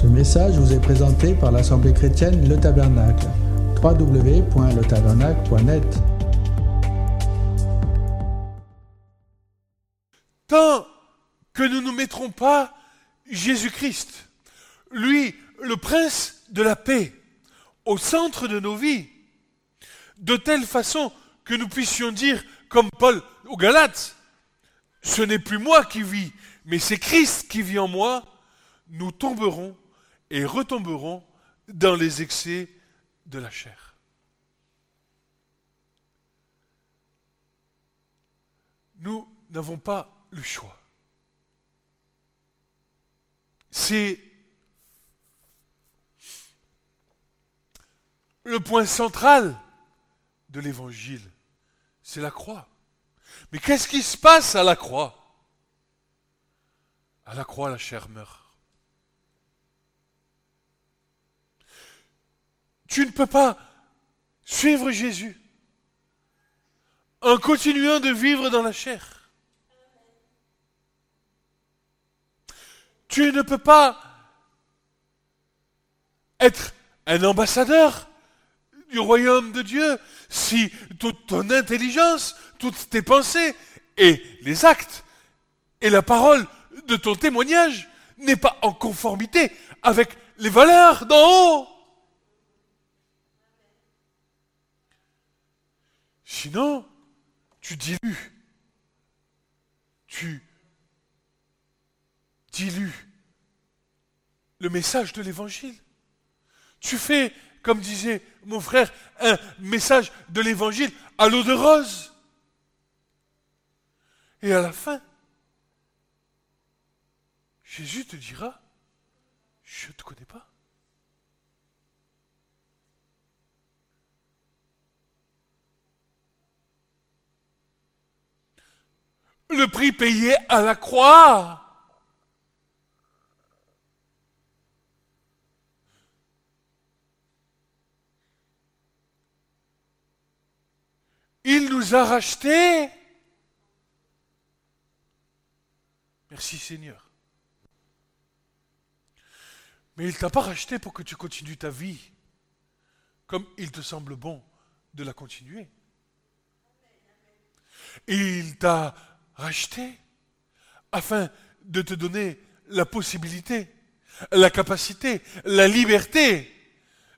Ce message vous est présenté par l'Assemblée chrétienne Le Tabernacle. www.letabernacle.net Tant que nous ne mettrons pas Jésus-Christ, lui, le prince de la paix, au centre de nos vies, de telle façon que nous puissions dire, comme Paul aux Galates, ce n'est plus moi qui vis, mais c'est Christ qui vit en moi, nous tomberons et retomberont dans les excès de la chair. Nous n'avons pas le choix. C'est le point central de l'évangile, c'est la croix. Mais qu'est-ce qui se passe à la croix? À la croix, la chair meurt. Tu ne peux pas suivre Jésus en continuant de vivre dans la chair. Tu ne peux pas être un ambassadeur du royaume de Dieu si toute ton intelligence, toutes tes pensées et les actes et la parole de ton témoignage n'est pas en conformité avec les valeurs d'en haut. Sinon, tu dilues. Tu dilues le message de l'évangile. Tu fais, comme disait mon frère, un message de l'évangile à l'eau de rose. Et à la fin, Jésus te dira, je ne te connais pas. Le prix payé à la croix. Il nous a rachetés. Merci Seigneur. Mais il ne t'a pas racheté pour que tu continues ta vie comme il te semble bon de la continuer. Il t'a racheté afin de te donner la possibilité, la capacité, la liberté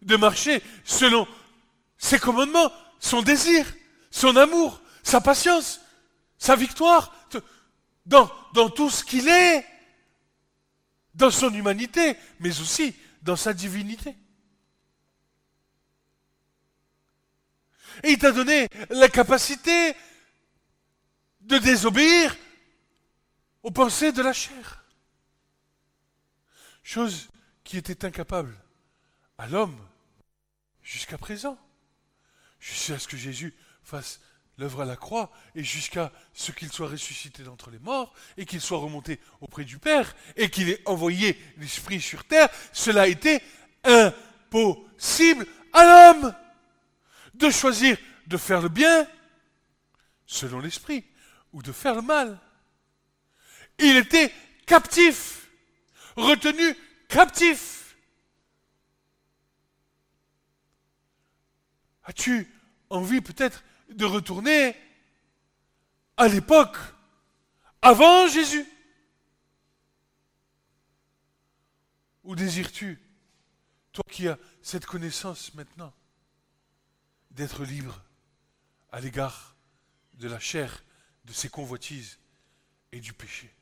de marcher selon ses commandements, son désir, son amour, sa patience, sa victoire, dans, dans tout ce qu'il est, dans son humanité, mais aussi dans sa divinité. Et il t'a donné la capacité de désobéir aux pensées de la chair. Chose qui était incapable à l'homme jusqu'à présent. Jusqu'à ce que Jésus fasse l'œuvre à la croix et jusqu'à ce qu'il soit ressuscité d'entre les morts et qu'il soit remonté auprès du Père et qu'il ait envoyé l'Esprit sur terre, cela été impossible à l'homme de choisir de faire le bien selon l'Esprit ou de faire le mal. Il était captif, retenu captif. As-tu envie peut-être de retourner à l'époque avant Jésus? Ou désires-tu, toi qui as cette connaissance maintenant, d'être libre à l'égard de la chair de ses convoitises et du péché.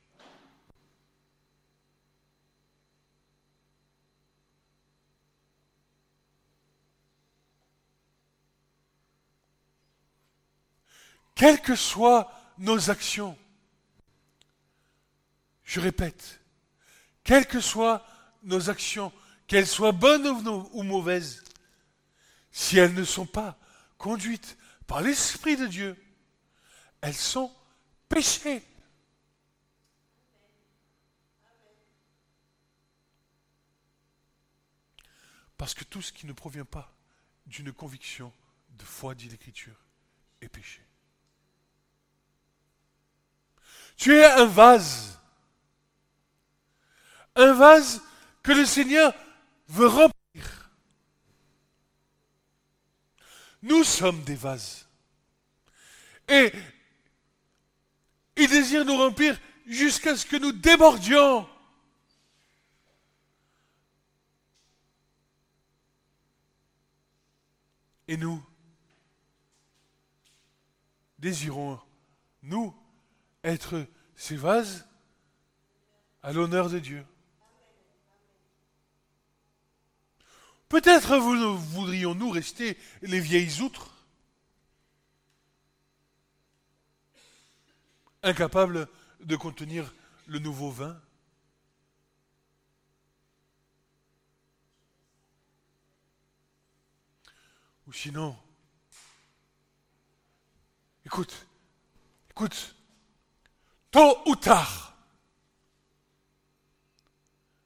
Quelles que soient nos actions, je répète, quelles que soient nos actions, qu'elles soient bonnes ou mauvaises, si elles ne sont pas conduites par l'Esprit de Dieu, elles sont péchées. Parce que tout ce qui ne provient pas d'une conviction de foi, dit l'Écriture, est péché. Tu es un vase. Un vase que le Seigneur veut remplir. Nous sommes des vases. Et il désire nous remplir jusqu'à ce que nous débordions. Et nous désirons, nous, être ces vases à l'honneur de Dieu. Peut-être voudrions-nous rester les vieilles outres, incapables de contenir le nouveau vin. Ou sinon, écoute, écoute, tôt ou tard,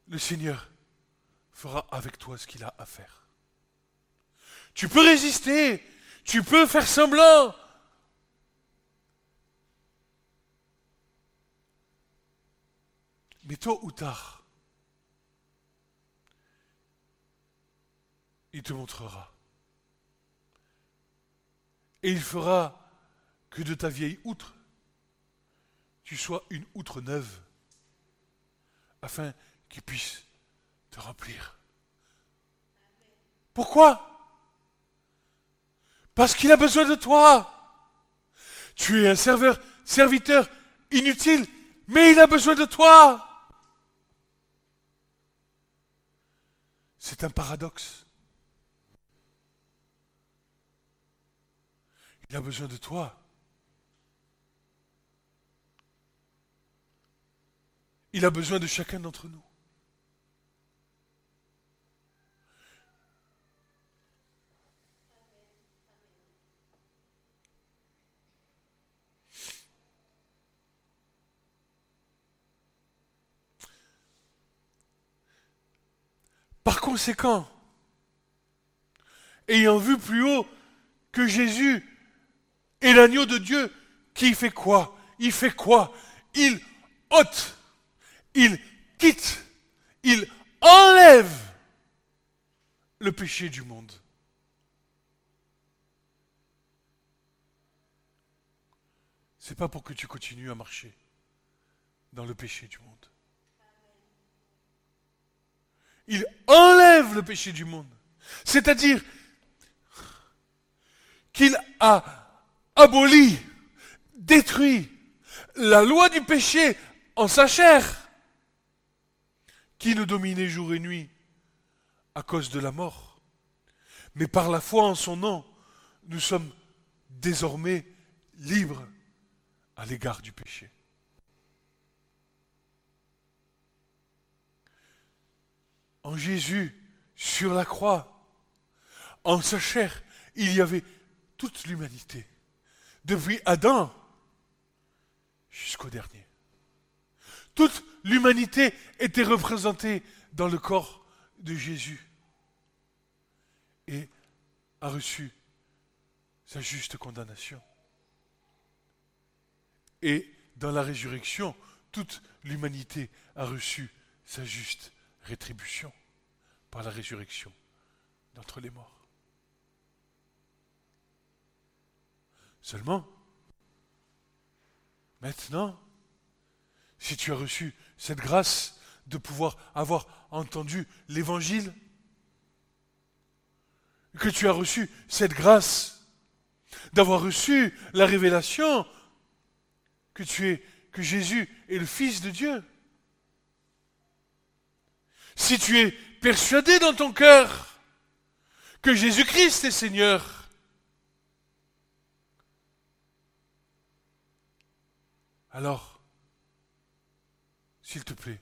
le Seigneur fera avec toi ce qu'il a à faire. Tu peux résister, tu peux faire semblant. Mais tôt ou tard, il te montrera. Et il fera que de ta vieille outre, tu sois une outre neuve, afin qu'il puisse te remplir. Pourquoi? Parce qu'il a besoin de toi. Tu es un serviteur inutile, mais il a besoin de toi. C'est un paradoxe. Il a besoin de toi. Il a besoin de chacun d'entre nous. Par conséquent, ayant vu plus haut que Jésus est l'agneau de Dieu, qui fait quoi? Il fait quoi? Il ôte, il quitte, il enlève le péché du monde. C'est pas pour que tu continues à marcher dans le péché du monde. Il enlève le péché du monde. C'est-à-dire qu'il a aboli, détruit la loi du péché en sa chair, qui nous dominait jour et nuit à cause de la mort. Mais par la foi en son nom, nous sommes désormais libres à l'égard du péché. En Jésus, sur la croix, en sa chair, il y avait toute l'humanité, depuis Adam jusqu'au dernier. Toute l'humanité était représentée dans le corps de Jésus et a reçu sa juste condamnation. Et dans la résurrection, toute l'humanité a reçu sa juste rétribution par la résurrection d'entre les morts. Seulement, maintenant, si tu as reçu cette grâce de pouvoir avoir entendu l'Évangile, que tu as reçu cette grâce d'avoir reçu la révélation que tu es, que Jésus est le Fils de Dieu, si tu es persuadé dans ton cœur que Jésus-Christ est Seigneur, alors, s'il te plaît,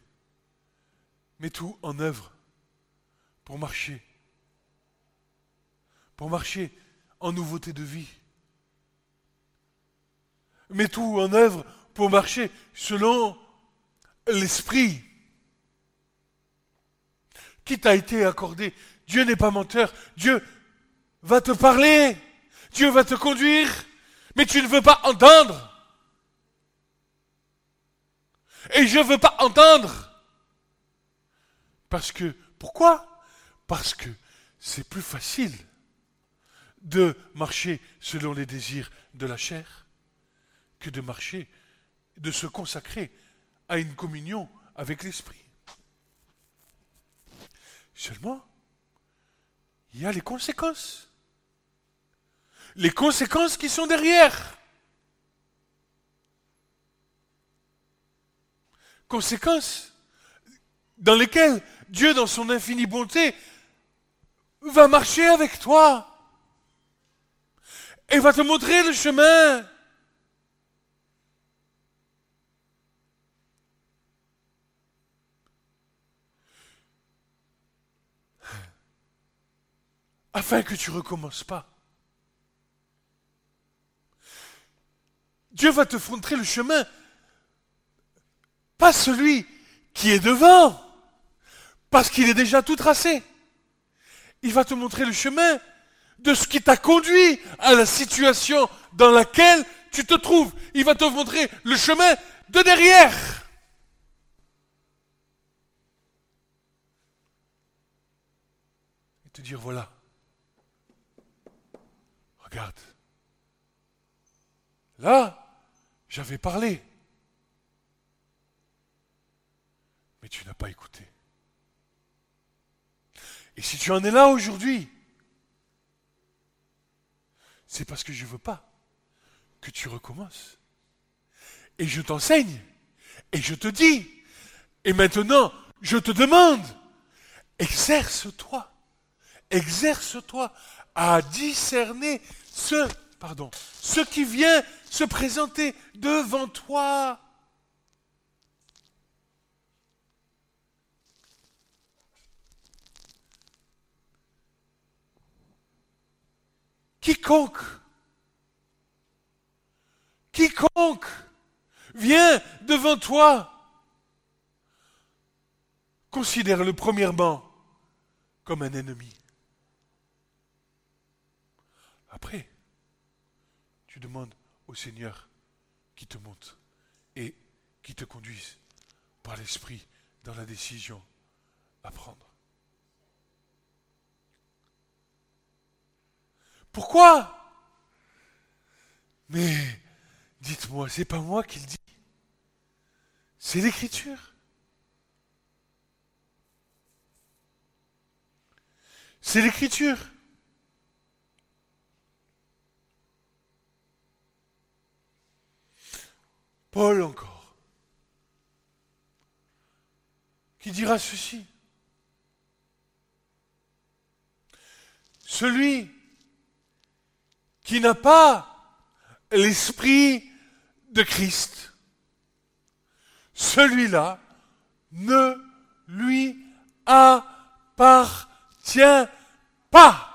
mets tout en œuvre pour marcher, pour marcher en nouveauté de vie. Mets tout en œuvre pour marcher selon l'esprit qui t'a été accordé. Dieu n'est pas menteur. Dieu va te parler. Dieu va te conduire. Mais tu ne veux pas entendre. Et je ne veux pas entendre Parce que, pourquoi? Parce que c'est plus facile de marcher selon les désirs de la chair que de marcher, de se consacrer à une communion avec l'Esprit. Seulement, il y a les conséquences. Les conséquences qui sont derrière. Conséquences dans lesquelles Dieu, dans son infinie bonté, va marcher avec toi et va te montrer le chemin. Afin que tu recommences pas. Dieu va te montrer le chemin, pas celui qui est devant, parce qu'il est déjà tout tracé. Il va te montrer le chemin de ce qui t'a conduit à la situation dans laquelle tu te trouves. Il va te montrer le chemin de derrière. Et te dire, voilà, regarde, là, j'avais parlé, mais tu n'as pas écouté. Et si tu en es là aujourd'hui, c'est parce que je ne veux pas que tu recommences. Et je t'enseigne, et je te dis, et maintenant, je te demande, exerce-toi, exerce-toi à discerner ce, pardon, ce qui vient se présenter devant toi. Quiconque, quiconque vient devant toi, considère le premièrement comme un ennemi. Après, tu demandes au Seigneur qui te monte et qui te conduise par l'Esprit dans la décision à prendre. Pourquoi? Mais dites-moi, c'est pas moi qui le dis. C'est l'écriture. C'est l'écriture. Paul encore, qui dira ceci. Celui qui n'a pas l'esprit de Christ, celui-là ne lui appartient pas.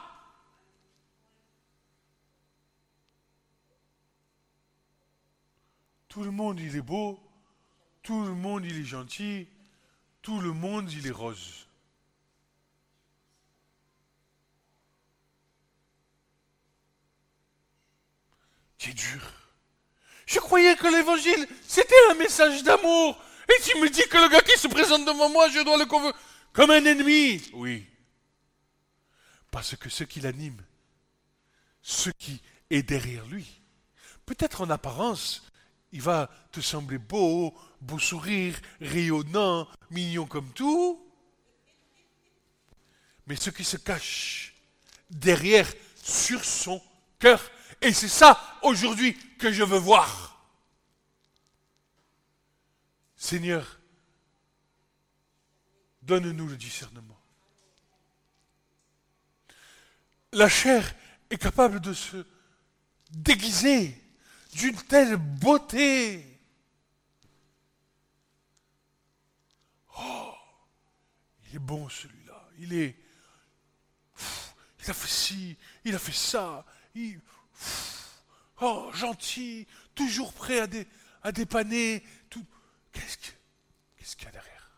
Tout le monde, il est beau, tout le monde, il est gentil, tout le monde, il est rose. C'est dur. Je croyais que l'évangile, c'était un message d'amour. Et tu me dis que le gars qui se présente devant moi, je dois le convaincre comme un ennemi. Oui. Parce que ce qui l'anime, ce qui est derrière lui, peut-être en apparence, il va te sembler beau, beau sourire, rayonnant, mignon comme tout. Mais ce qui se cache derrière, sur son cœur, et c'est ça aujourd'hui que je veux voir. Seigneur, donne-nous le discernement. La chair est capable de se déguiser d'une telle beauté. Oh, il est bon celui-là. Il est. Il a fait ci, il a fait ça. Il, Oh, gentil, toujours prêt à, à dépanner. Tout. Qu'est-ce qu'il y a derrière?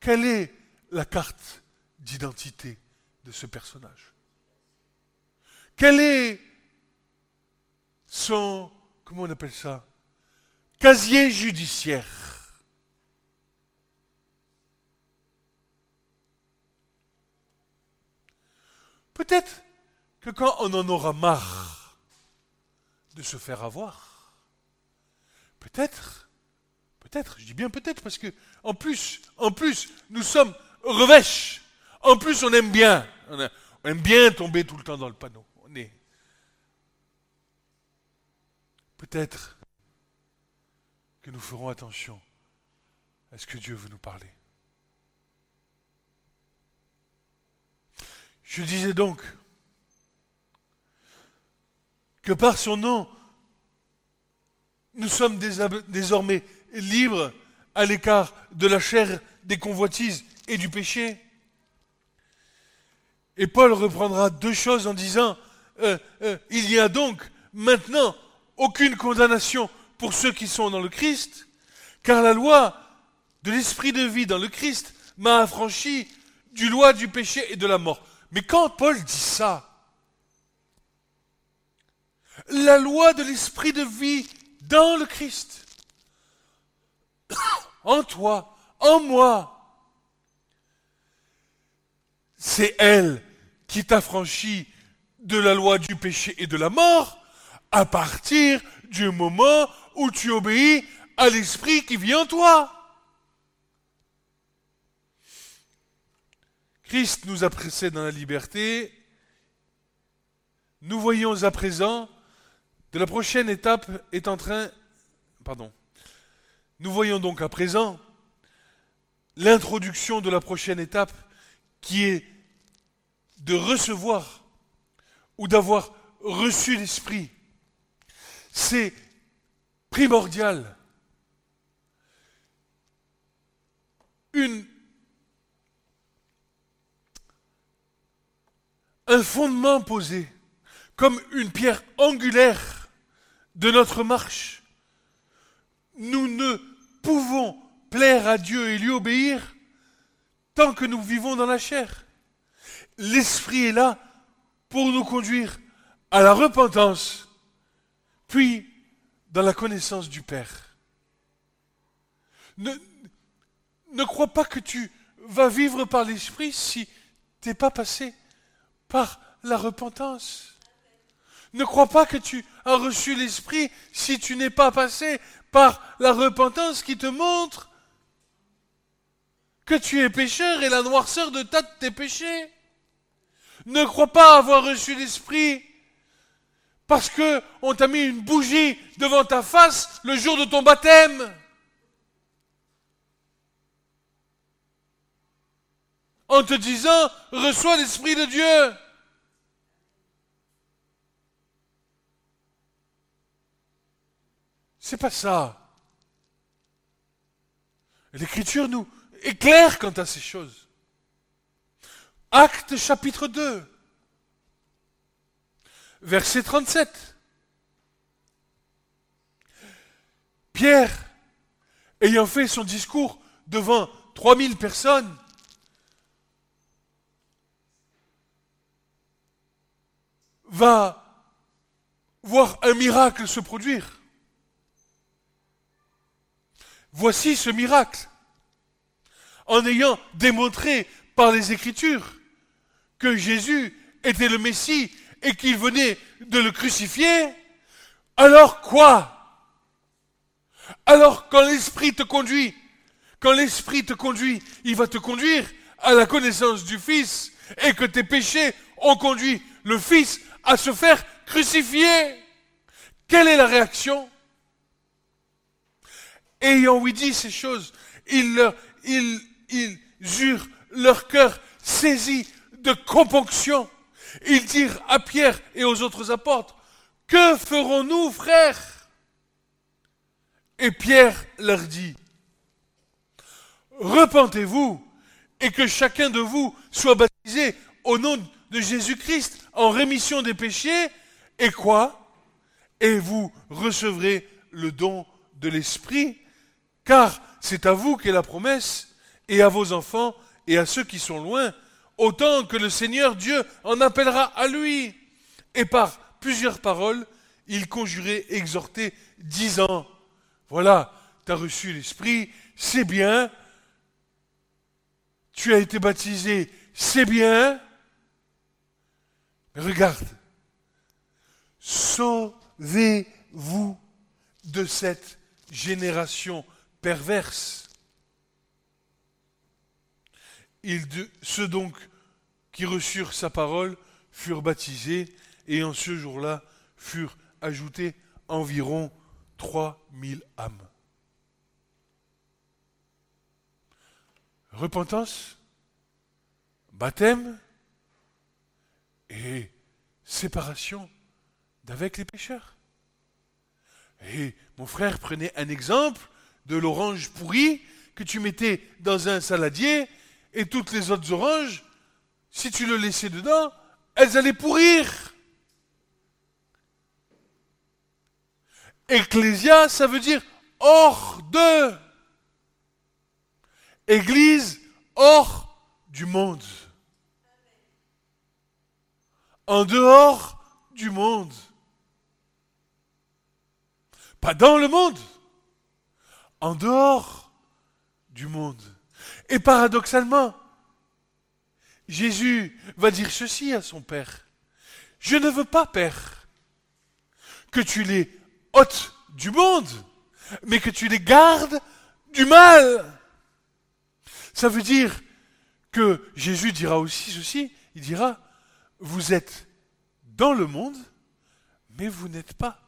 Quelle est la carte d'identité de ce personnage? Quel est son, comment on appelle ça? Casier judiciaire. Peut-être que quand on en aura marre de se faire avoir, peut-être, peut-être, je dis bien peut-être parce que en plus, en plus, nous sommes revêches. En plus, on aime bien, on aime bien tomber tout le temps dans le panneau. Peut-être que nous ferons attention à ce que Dieu veut nous parler. Je disais donc que par son nom, nous sommes désormais libres à l'écart de la chair, des convoitises et du péché. Et Paul reprendra deux choses en disant, euh, euh, il y a donc maintenant aucune condamnation pour ceux qui sont dans le Christ, car la loi de l'esprit de vie dans le Christ m'a affranchi du loi du péché et de la mort. Mais quand Paul dit ça, la loi de l'esprit de vie dans le Christ, en toi, en moi, c'est elle qui t'affranchit de la loi du péché et de la mort à partir du moment où tu obéis à l'esprit qui vit en toi. Christ nous a pressés dans la liberté. Nous voyons à présent de la prochaine étape est en train. Pardon. Nous voyons donc à présent l'introduction de la prochaine étape qui est de recevoir ou d'avoir reçu l'Esprit. C'est primordial. Une un fondement posé, comme une pierre angulaire de notre marche. Nous ne pouvons plaire à Dieu et lui obéir tant que nous vivons dans la chair. L'Esprit est là pour nous conduire à la repentance, puis dans la connaissance du Père. Ne, ne crois pas que tu vas vivre par l'Esprit si tu n'es pas passé par la repentance. Ne crois pas que tu as reçu l'Esprit si tu n'es pas passé par la repentance qui te montre que tu es pécheur et la noirceur de tas de tes péchés. Ne crois pas avoir reçu l'Esprit parce que on t'a mis une bougie devant ta face le jour de ton baptême. en te disant reçois l'Esprit de Dieu. C'est pas ça. L'Écriture nous éclaire quant à ces choses. Acte chapitre 2, verset 37. Pierre, ayant fait son discours devant 3000 personnes, va voir un miracle se produire. Voici ce miracle. En ayant démontré par les Écritures que Jésus était le Messie et qu'il venait de le crucifier, alors quoi? Alors quand l'Esprit te conduit, quand l'Esprit te conduit, il va te conduire à la connaissance du Fils et que tes péchés ont conduit le Fils à se faire crucifier. Quelle est la réaction? Ayant oui dit ces choses, ils, ils eurent leur cœur saisi de componction. Ils dirent à Pierre et aux autres apôtres, Que ferons-nous, frères? Et Pierre leur dit, Repentez-vous et que chacun de vous soit baptisé au nom de Jésus-Christ en rémission des péchés, et quoi? Et vous recevrez le don de l'Esprit, car c'est à vous qu'est la promesse, et à vos enfants, et à ceux qui sont loin, autant que le Seigneur Dieu en appellera à lui. Et par plusieurs paroles, il conjurait, exhortait, disant, voilà, tu as reçu l'Esprit, c'est bien, tu as été baptisé, c'est bien, Mais regarde, sauvez-vous de cette génération perverse? Ceux donc qui reçurent sa parole furent baptisés et en ce jour-là furent ajoutés environ 3000 âmes. Repentance, baptême et séparation d'avec les pécheurs. Et mon frère prenait un exemple de l'orange pourrie que tu mettais dans un saladier et toutes les autres oranges, si tu le laissais dedans, elles allaient pourrir. Ecclésia, ça veut dire hors de. Église hors du monde. En dehors du monde. Pas dans le monde. En dehors du monde. Et paradoxalement, Jésus va dire ceci à son Père. Je ne veux pas, Père, que tu les ôtes du monde, mais que tu les gardes du mal. Ça veut dire que Jésus dira aussi ceci, il dira, vous êtes dans le monde, mais vous n'êtes pas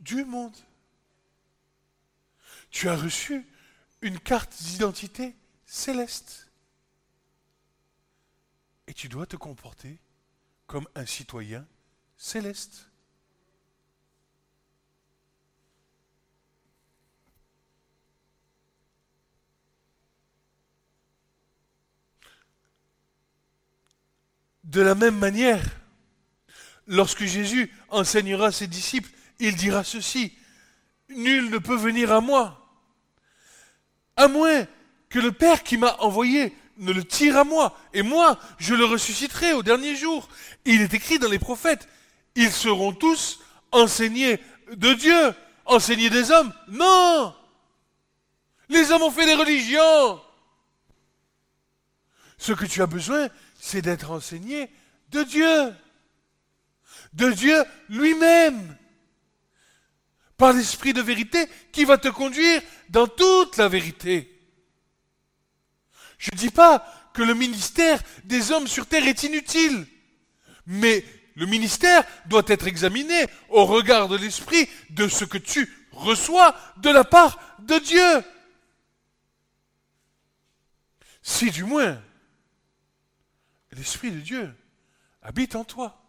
du monde. Tu as reçu une carte d'identité céleste. Et tu dois te comporter comme un citoyen céleste. De la même manière, lorsque Jésus enseignera ses disciples, il dira ceci, Nul ne peut venir à moi, à moins que le Père qui m'a envoyé ne le tire à moi, et moi, je le ressusciterai au dernier jour. Il est écrit dans les prophètes, ils seront tous enseignés de Dieu, enseignés des hommes. Non Les hommes ont fait des religions. Ce que tu as besoin, c'est d'être enseigné de Dieu. De Dieu lui-même. Par l'esprit de vérité qui va te conduire dans toute la vérité. Je ne dis pas que le ministère des hommes sur terre est inutile, mais le ministère doit être examiné au regard de l'esprit de ce que tu reçois de la part de Dieu. Si du moins l'esprit de Dieu habite en toi.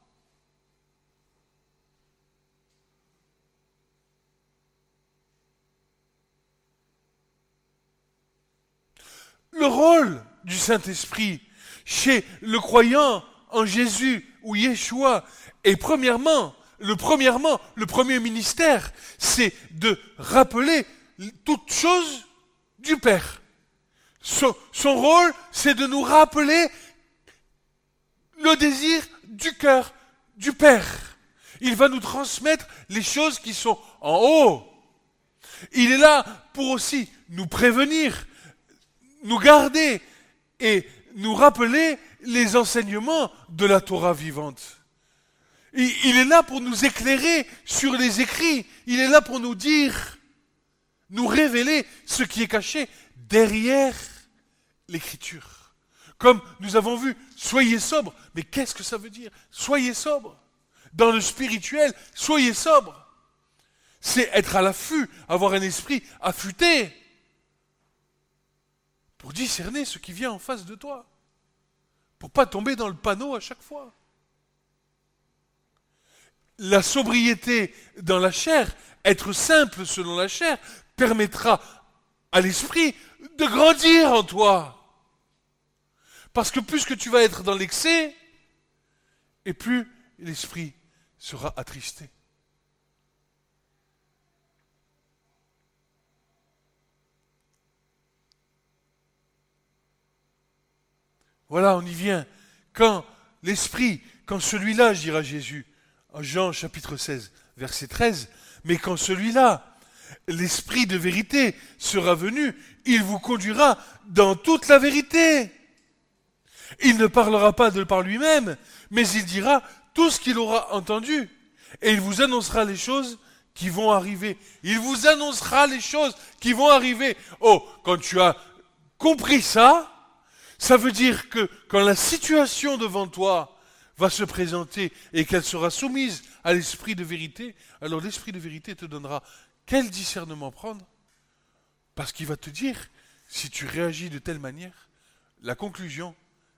Le rôle du Saint-Esprit chez le croyant en Jésus ou Yeshua est premièrement, le premièrement, le premier ministère, c'est de rappeler toute chose du Père. Son, son rôle, c'est de nous rappeler le désir du cœur du Père. Il va nous transmettre les choses qui sont en haut. Il est là pour aussi nous prévenir, nous garder et nous rappeler les enseignements de la Torah vivante. Il est là pour nous éclairer sur les écrits. Il est là pour nous dire, nous révéler ce qui est caché derrière l'écriture. Comme nous avons vu, soyez sobre. Mais qu'est-ce que ça veut dire? Soyez sobre. Dans le spirituel, soyez sobre. C'est être à l'affût, avoir un esprit affûté pour discerner ce qui vient en face de toi, pour pas tomber dans le panneau à chaque fois. La sobriété dans la chair, être simple selon la chair, permettra à l'esprit de grandir en toi. Parce que plus que tu vas être dans l'excès, et plus l'esprit sera attristé. Voilà, on y vient. Quand l'Esprit, quand celui-là, dira Jésus, en Jean chapitre 16, verset 13, mais quand celui-là, l'Esprit de vérité, sera venu, il vous conduira dans toute la vérité. Il ne parlera pas de par lui-même, mais il dira tout ce qu'il aura entendu, et il vous annoncera les choses qui vont arriver. Il vous annoncera les choses qui vont arriver. Oh, quand tu as compris ça, ça veut dire que quand la situation devant toi va se présenter et qu'elle sera soumise à l'esprit de vérité, alors l'esprit de vérité te donnera quel discernement prendre? Parce qu'il va te dire, si tu réagis de telle manière, la conclusion,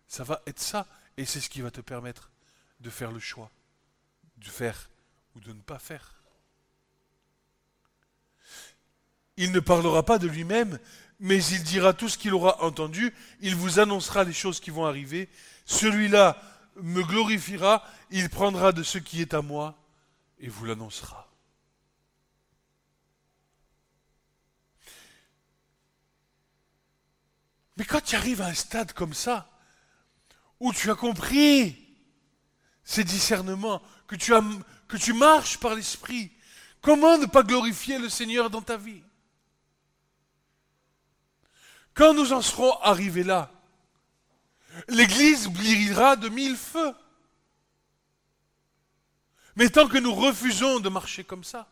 ça va être ça, et c'est ce qui va te permettre de faire le choix, de faire ou de ne pas faire. Il ne parlera pas de lui-même, mais il dira tout ce qu'il aura entendu, il vous annoncera les choses qui vont arriver. Celui-là me glorifiera, il prendra de ce qui est à moi et vous l'annoncera. Mais quand tu arrives à un stade comme ça, où tu as compris ces discernements, que tu, que tu marches par l'Esprit, comment ne pas glorifier le Seigneur dans ta vie? Quand nous en serons arrivés là, l'Église brillera de mille feux. Mais tant que nous refusons de marcher comme ça,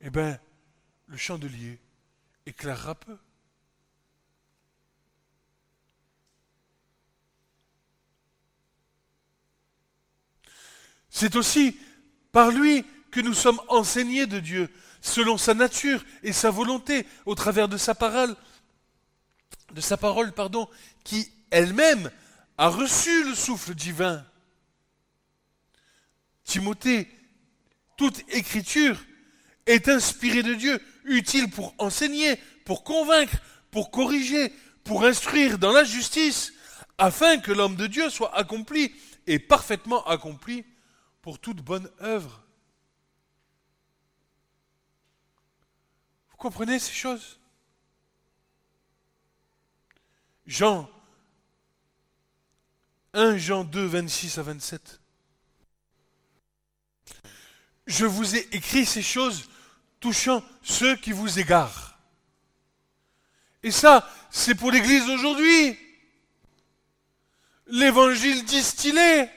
eh bien, le chandelier éclairera peu. C'est aussi par lui que nous sommes enseignés de Dieu, selon sa nature et sa volonté, au travers de sa parole, de sa parole, pardon, qui elle-même a reçu le souffle divin. Timothée, toute écriture est inspirée de Dieu, utile pour enseigner, pour convaincre, pour corriger, pour instruire dans la justice, afin que l'homme de Dieu soit accompli et parfaitement accompli pour toute bonne œuvre. Vous comprenez ces choses? Jean 1 Jean 2, 26 à 27. Je vous ai écrit ces choses touchant ceux qui vous égarent. Et ça, c'est pour l'Église aujourd'hui. L'évangile distillé.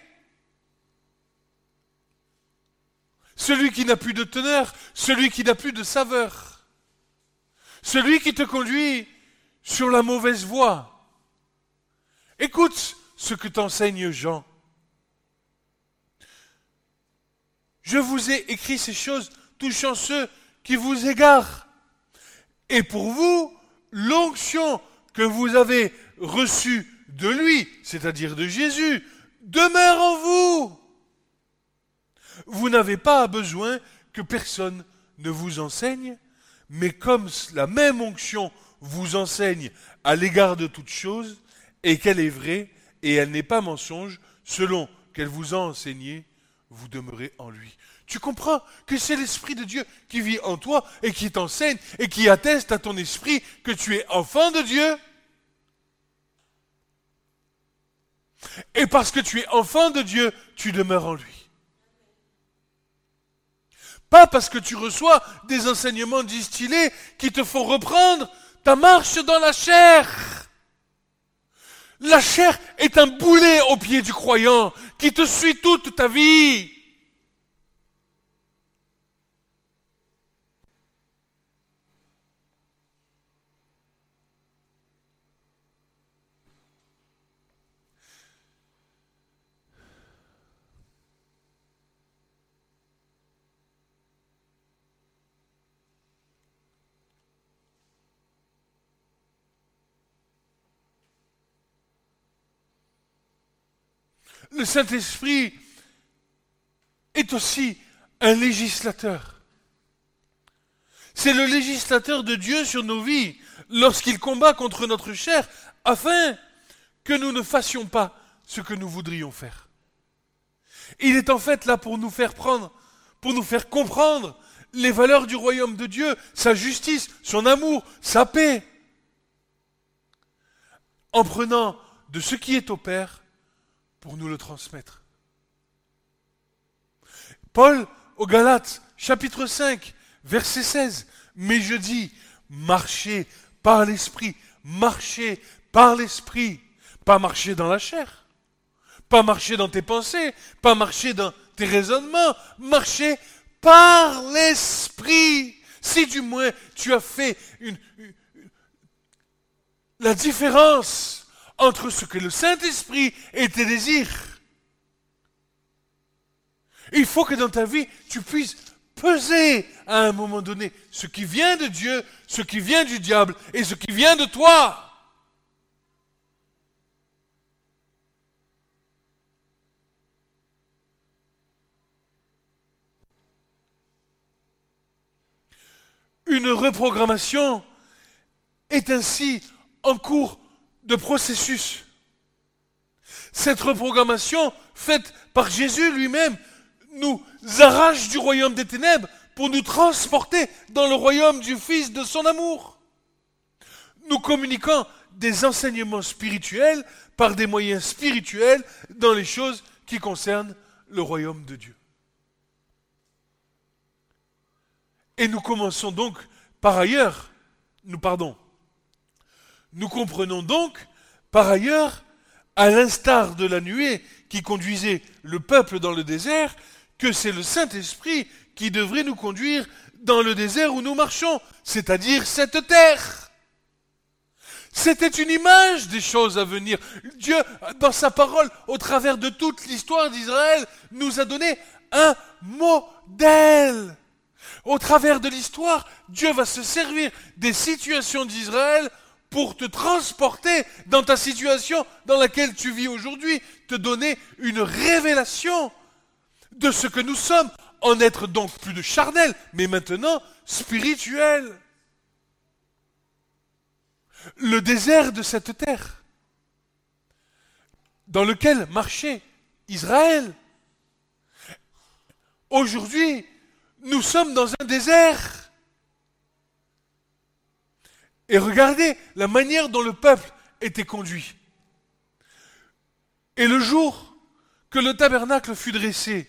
celui qui n'a plus de teneur, celui qui n'a plus de saveur, celui qui te conduit sur la mauvaise voie. Écoute ce que t'enseigne Jean. Je vous ai écrit ces choses touchant ceux qui vous égarent. Et pour vous, l'onction que vous avez reçue de lui, c'est-à-dire de Jésus, demeure en vous. Vous n'avez pas besoin que personne ne vous enseigne, mais comme la même onction vous enseigne à l'égard de toute chose, et qu'elle est vraie, et elle n'est pas mensonge, selon qu'elle vous a enseigné, vous demeurez en lui. Tu comprends que c'est l'Esprit de Dieu qui vit en toi et qui t'enseigne et qui atteste à ton esprit que tu es enfant de Dieu? Et parce que tu es enfant de Dieu, tu demeures en lui. Pas parce que tu reçois des enseignements distillés qui te font reprendre ta marche dans la chair. La chair est un boulet au pied du croyant qui te suit toute ta vie. Le Saint-Esprit est aussi un législateur. C'est le législateur de Dieu sur nos vies lorsqu'il combat contre notre chair afin que nous ne fassions pas ce que nous voudrions faire. Il est en fait là pour nous faire prendre, pour nous faire comprendre les valeurs du royaume de Dieu, sa justice, son amour, sa paix. En prenant de ce qui est au Père pour nous le transmettre. Paul aux Galates, chapitre 5, verset 16. Mais je dis, marchez par l'esprit, marchez par l'esprit, pas marcher dans la chair, pas marcher dans tes pensées, pas marcher dans tes raisonnements, marcher par l'esprit. Si du moins tu as fait une, la différence entre ce que le Saint-Esprit et tes désirs. Il faut que dans ta vie, tu puisses peser à un moment donné ce qui vient de Dieu, ce qui vient du diable et ce qui vient de toi. Une reprogrammation est ainsi en cours de processus. Cette reprogrammation faite par Jésus lui-même nous arrache du royaume des ténèbres pour nous transporter dans le royaume du Fils de son amour. Nous communiquons des enseignements spirituels par des moyens spirituels dans les choses qui concernent le royaume de Dieu. Et nous commençons donc par ailleurs, nous pardon, nous comprenons donc par ailleurs, à l'instar de la nuée qui conduisait le peuple dans le désert, que c'est le Saint-Esprit qui devrait nous conduire dans le désert où nous marchons, c'est-à-dire cette terre. C'était une image des choses à venir. Dieu, dans sa parole, au travers de toute l'histoire d'Israël, nous a donné un modèle. Au travers de l'histoire, Dieu va se servir des situations d'Israël pour te transporter dans ta situation dans laquelle tu vis aujourd'hui, te donner une révélation de ce que nous sommes, en être donc plus de charnel, mais maintenant spirituel. Le désert de cette terre dans lequel marchait Israël. Aujourd'hui, nous sommes dans un désert. Et regardez la manière dont le peuple était conduit. Et le jour que le tabernacle fut dressé,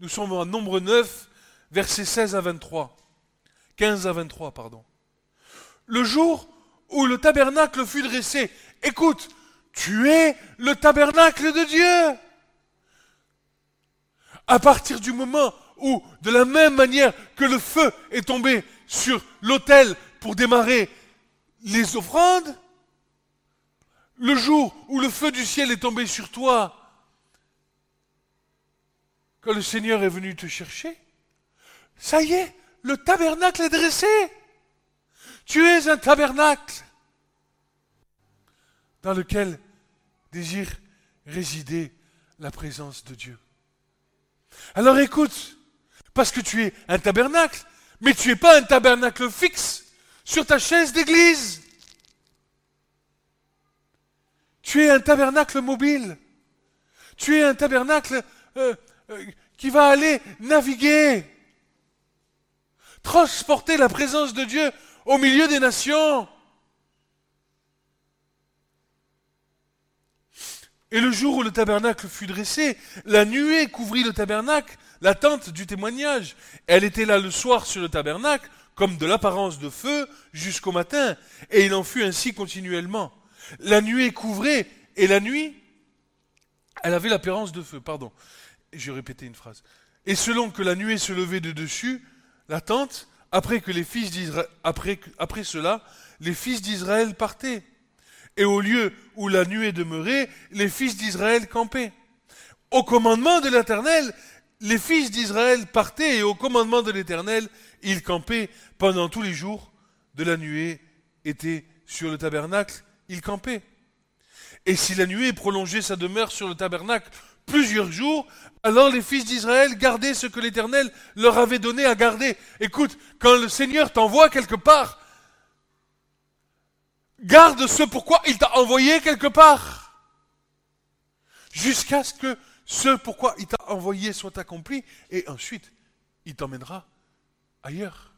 nous sommes en nombre 9, versets 16 à 23. 15 à 23, pardon. Le jour où le tabernacle fut dressé, écoute, tu es le tabernacle de Dieu. À partir du moment où, de la même manière que le feu est tombé sur l'autel pour démarrer les offrandes, le jour où le feu du ciel est tombé sur toi, quand le Seigneur est venu te chercher, ça y est, le tabernacle est dressé. Tu es un tabernacle dans lequel désire résider la présence de Dieu. Alors écoute, parce que tu es un tabernacle, mais tu n'es pas un tabernacle fixe sur ta chaise d'église. Tu es un tabernacle mobile. Tu es un tabernacle euh, euh, qui va aller naviguer, transporter la présence de Dieu au milieu des nations. Et le jour où le tabernacle fut dressé, la nuée couvrit le tabernacle, la tente du témoignage. Elle était là le soir sur le tabernacle, comme de l'apparence de feu, jusqu'au matin, et il en fut ainsi continuellement. La nuée couvrait, et la nuit, elle avait l'apparence de feu, pardon. Je répétais une phrase. Et selon que la nuée se levait de dessus, la tente, après que les fils après cela, les fils d'Israël partaient. Et au lieu où la nuée demeurait, les fils d'Israël campaient. Au commandement de l'Éternel, les fils d'Israël partaient et au commandement de l'Éternel, ils campaient pendant tous les jours de la nuée était sur le tabernacle, ils campaient. Et si la nuée prolongeait sa demeure sur le tabernacle plusieurs jours, alors les fils d'Israël gardaient ce que l'Éternel leur avait donné à garder. Écoute, quand le Seigneur t'envoie quelque part, garde ce pourquoi il t'a envoyé quelque part. Jusqu'à ce que ce pourquoi il t'a envoyé soit accompli, et ensuite, il t'emmènera ailleurs.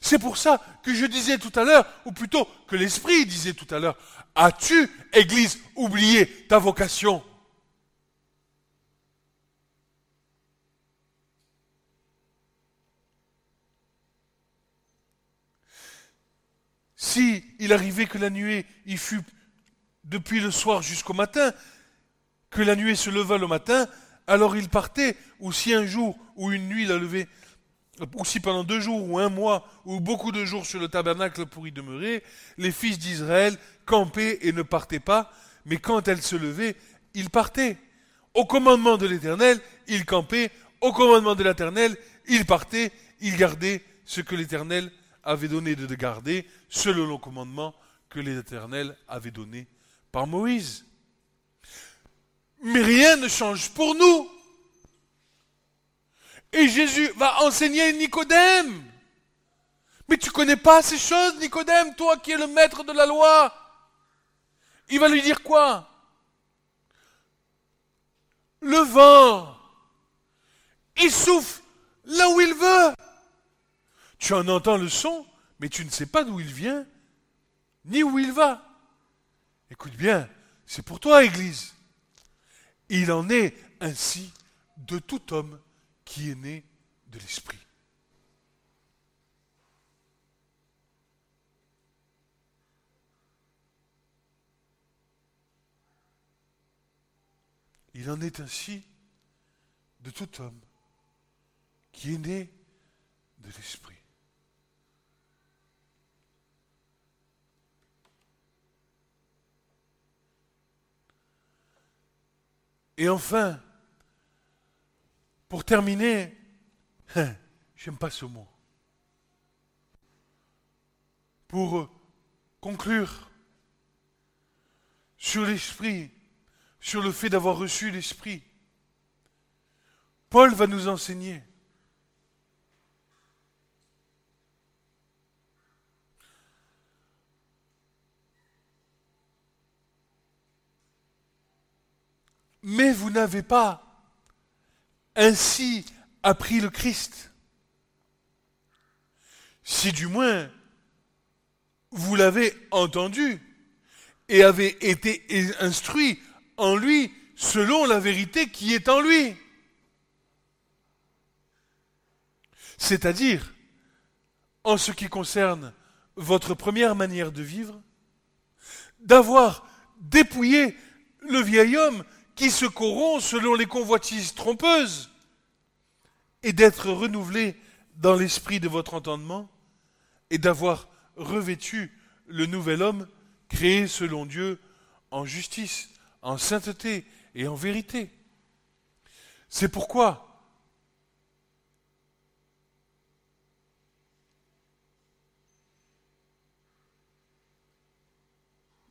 C'est pour ça que je disais tout à l'heure, ou plutôt que l'Esprit disait tout à l'heure, as-tu, Église, oublié ta vocation? Si il arrivait que la nuée y fût depuis le soir jusqu'au matin, que la nuée se leva le matin, alors il partait, ou si un jour ou une nuit l'a levé, ou si pendant deux jours ou un mois ou beaucoup de jours sur le tabernacle pour y demeurer, les fils d'Israël campaient et ne partaient pas, mais quand elle se levait, ils partaient. Au commandement de l'Éternel, ils campaient, au commandement de l'Éternel, ils partaient, ils gardaient ce que l'Éternel avait donné de garder, selon le commandement que l'Éternel avait donné par Moïse. Mais rien ne change pour nous. Et Jésus va enseigner Nicodème. Mais tu connais pas ces choses, Nicodème, toi qui es le maître de la loi? Il va lui dire quoi? Le vent, il souffle là où il veut. Tu en entends le son, mais tu ne sais pas d'où il vient, ni où il va. Écoute bien, c'est pour toi, Église. Il en est ainsi de tout homme qui est né de l'Esprit. Il en est ainsi de tout homme qui est né de l'Esprit. Et enfin, pour terminer, hein, j'aime pas ce mot. Pour conclure sur l'esprit, sur le fait d'avoir reçu l'esprit, Paul va nous enseigner mais vous n'avez pas ainsi appris le Christ. Si du moins vous l'avez entendu et avez été instruit en lui selon la vérité qui est en lui. C'est-à-dire, en ce qui concerne votre première manière de vivre, d'avoir dépouillé le vieil homme qui se corrompt selon les convoitises trompeuses, et d'être renouvelé dans l'esprit de votre entendement, et d'avoir revêtu le nouvel homme créé selon Dieu en justice, en sainteté et en vérité. C'est pourquoi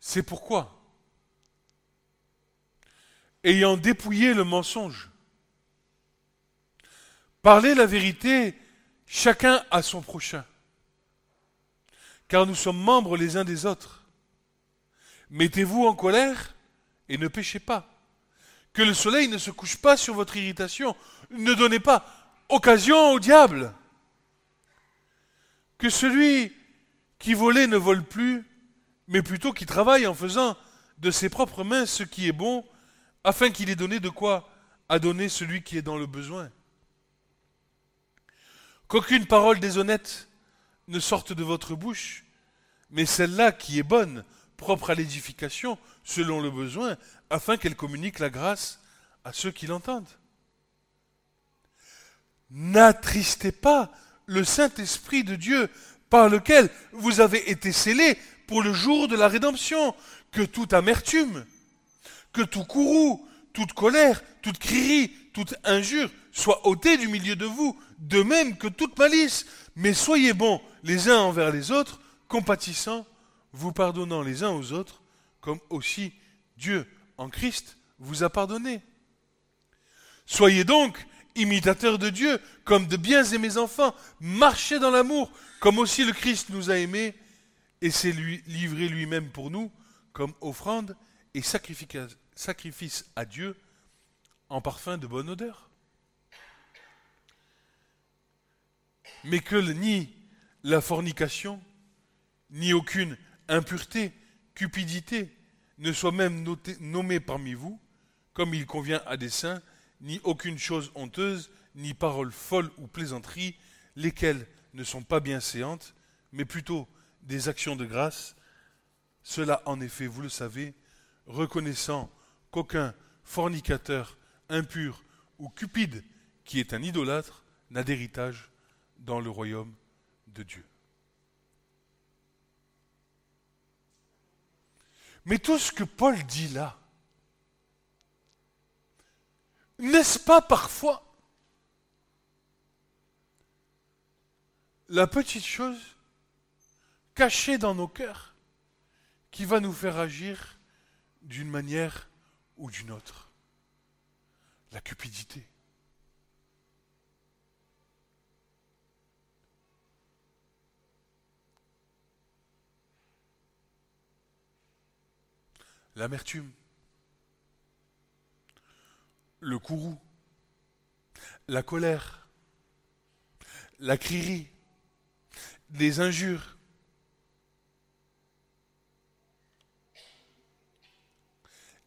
C'est pourquoi ayant dépouillé le mensonge. Parlez la vérité, chacun à son prochain, car nous sommes membres les uns des autres. Mettez-vous en colère et ne péchez pas. Que le soleil ne se couche pas sur votre irritation. Ne donnez pas occasion au diable. Que celui qui volait ne vole plus, mais plutôt qui travaille en faisant de ses propres mains ce qui est bon, afin qu'il ait donné de quoi à donner celui qui est dans le besoin. Qu'aucune parole déshonnête ne sorte de votre bouche, mais celle-là qui est bonne, propre à l'édification, selon le besoin, afin qu'elle communique la grâce à ceux qui l'entendent. N'attristez pas le Saint-Esprit de Dieu par lequel vous avez été scellés pour le jour de la rédemption, que toute amertume, que tout courroux, toute colère, toute crierie, toute injure soit ôtée du milieu de vous, de même que toute malice. Mais soyez bons les uns envers les autres, compatissants, vous pardonnant les uns aux autres, comme aussi Dieu en Christ vous a pardonné. Soyez donc imitateurs de Dieu, comme de bien aimés enfants, marchez dans l'amour, comme aussi le Christ nous a aimés, et s'est livré lui-même pour nous, comme offrande et sacrifice à Dieu en parfum de bonne odeur. Mais que ni la fornication, ni aucune impureté, cupidité ne soit même nommée parmi vous, comme il convient à des saints, ni aucune chose honteuse, ni parole folle ou plaisanterie, lesquelles ne sont pas bien séantes, mais plutôt des actions de grâce. Cela, en effet, vous le savez, reconnaissant qu'aucun fornicateur, impur ou cupide qui est un idolâtre n'a d'héritage dans le royaume de Dieu. Mais tout ce que Paul dit là, n'est-ce pas parfois la petite chose cachée dans nos cœurs qui va nous faire agir d'une manière ou d'une autre? La cupidité. L'amertume, le courroux, la colère, la crierie, les injures,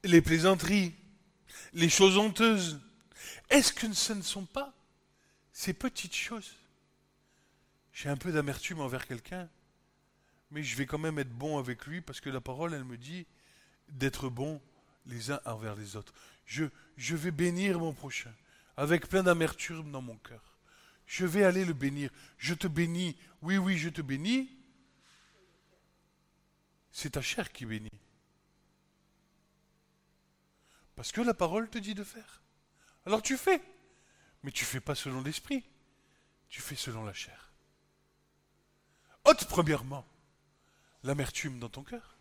les plaisanteries, les choses honteuses. Est-ce que ce ne sont pas ces petites choses? J'ai un peu d'amertume envers quelqu'un, mais je vais quand même être bon avec lui parce que la parole, elle me dit, d'être bons les uns envers les autres. Je, vais bénir mon prochain avec plein d'amertume dans mon cœur. Je vais aller le bénir. Je te bénis. Oui, oui, je te bénis. C'est ta chair qui bénit. Parce que la parole te dit de faire. Alors tu fais. Mais tu fais pas selon l'esprit. Tu fais selon la chair. Ôte premièrement l'amertume dans ton cœur.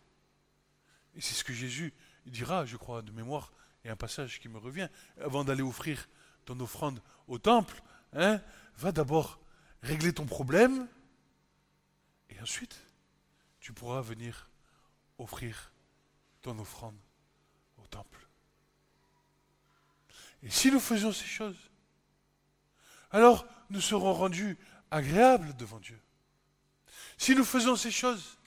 Et c'est ce que Jésus dira, je crois, de mémoire, et un passage qui me revient, avant d'aller offrir ton offrande au temple, hein, va d'abord régler ton problème, et ensuite, tu pourras venir offrir ton offrande au temple. Et si nous faisons ces choses, alors nous serons rendus agréables devant Dieu. Si nous faisons ces choses,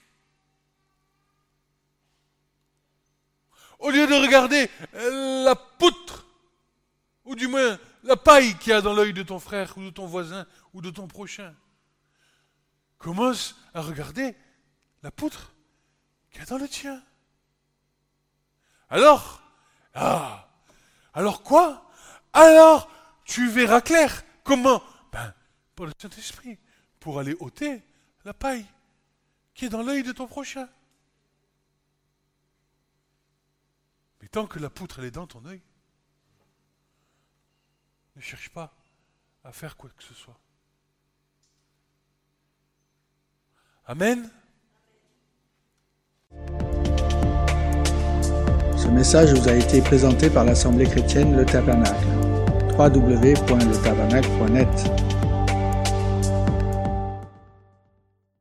Au lieu de regarder euh, la poutre, ou du moins la paille qu'il y a dans l'œil de ton frère ou de ton voisin ou de ton prochain, commence à regarder la poutre qu'il y a dans le tien. Alors, ah, alors quoi? Alors tu verras clair. Comment Ben, pour le Saint-Esprit, pour aller ôter la paille qui est dans l'œil de ton prochain. Et tant que la poutre est dans ton œil, ne cherche pas à faire quoi que ce soit. Amen. Ce message vous a été présenté par l'Assemblée chrétienne Le Tabernacle. www.letabernacle.net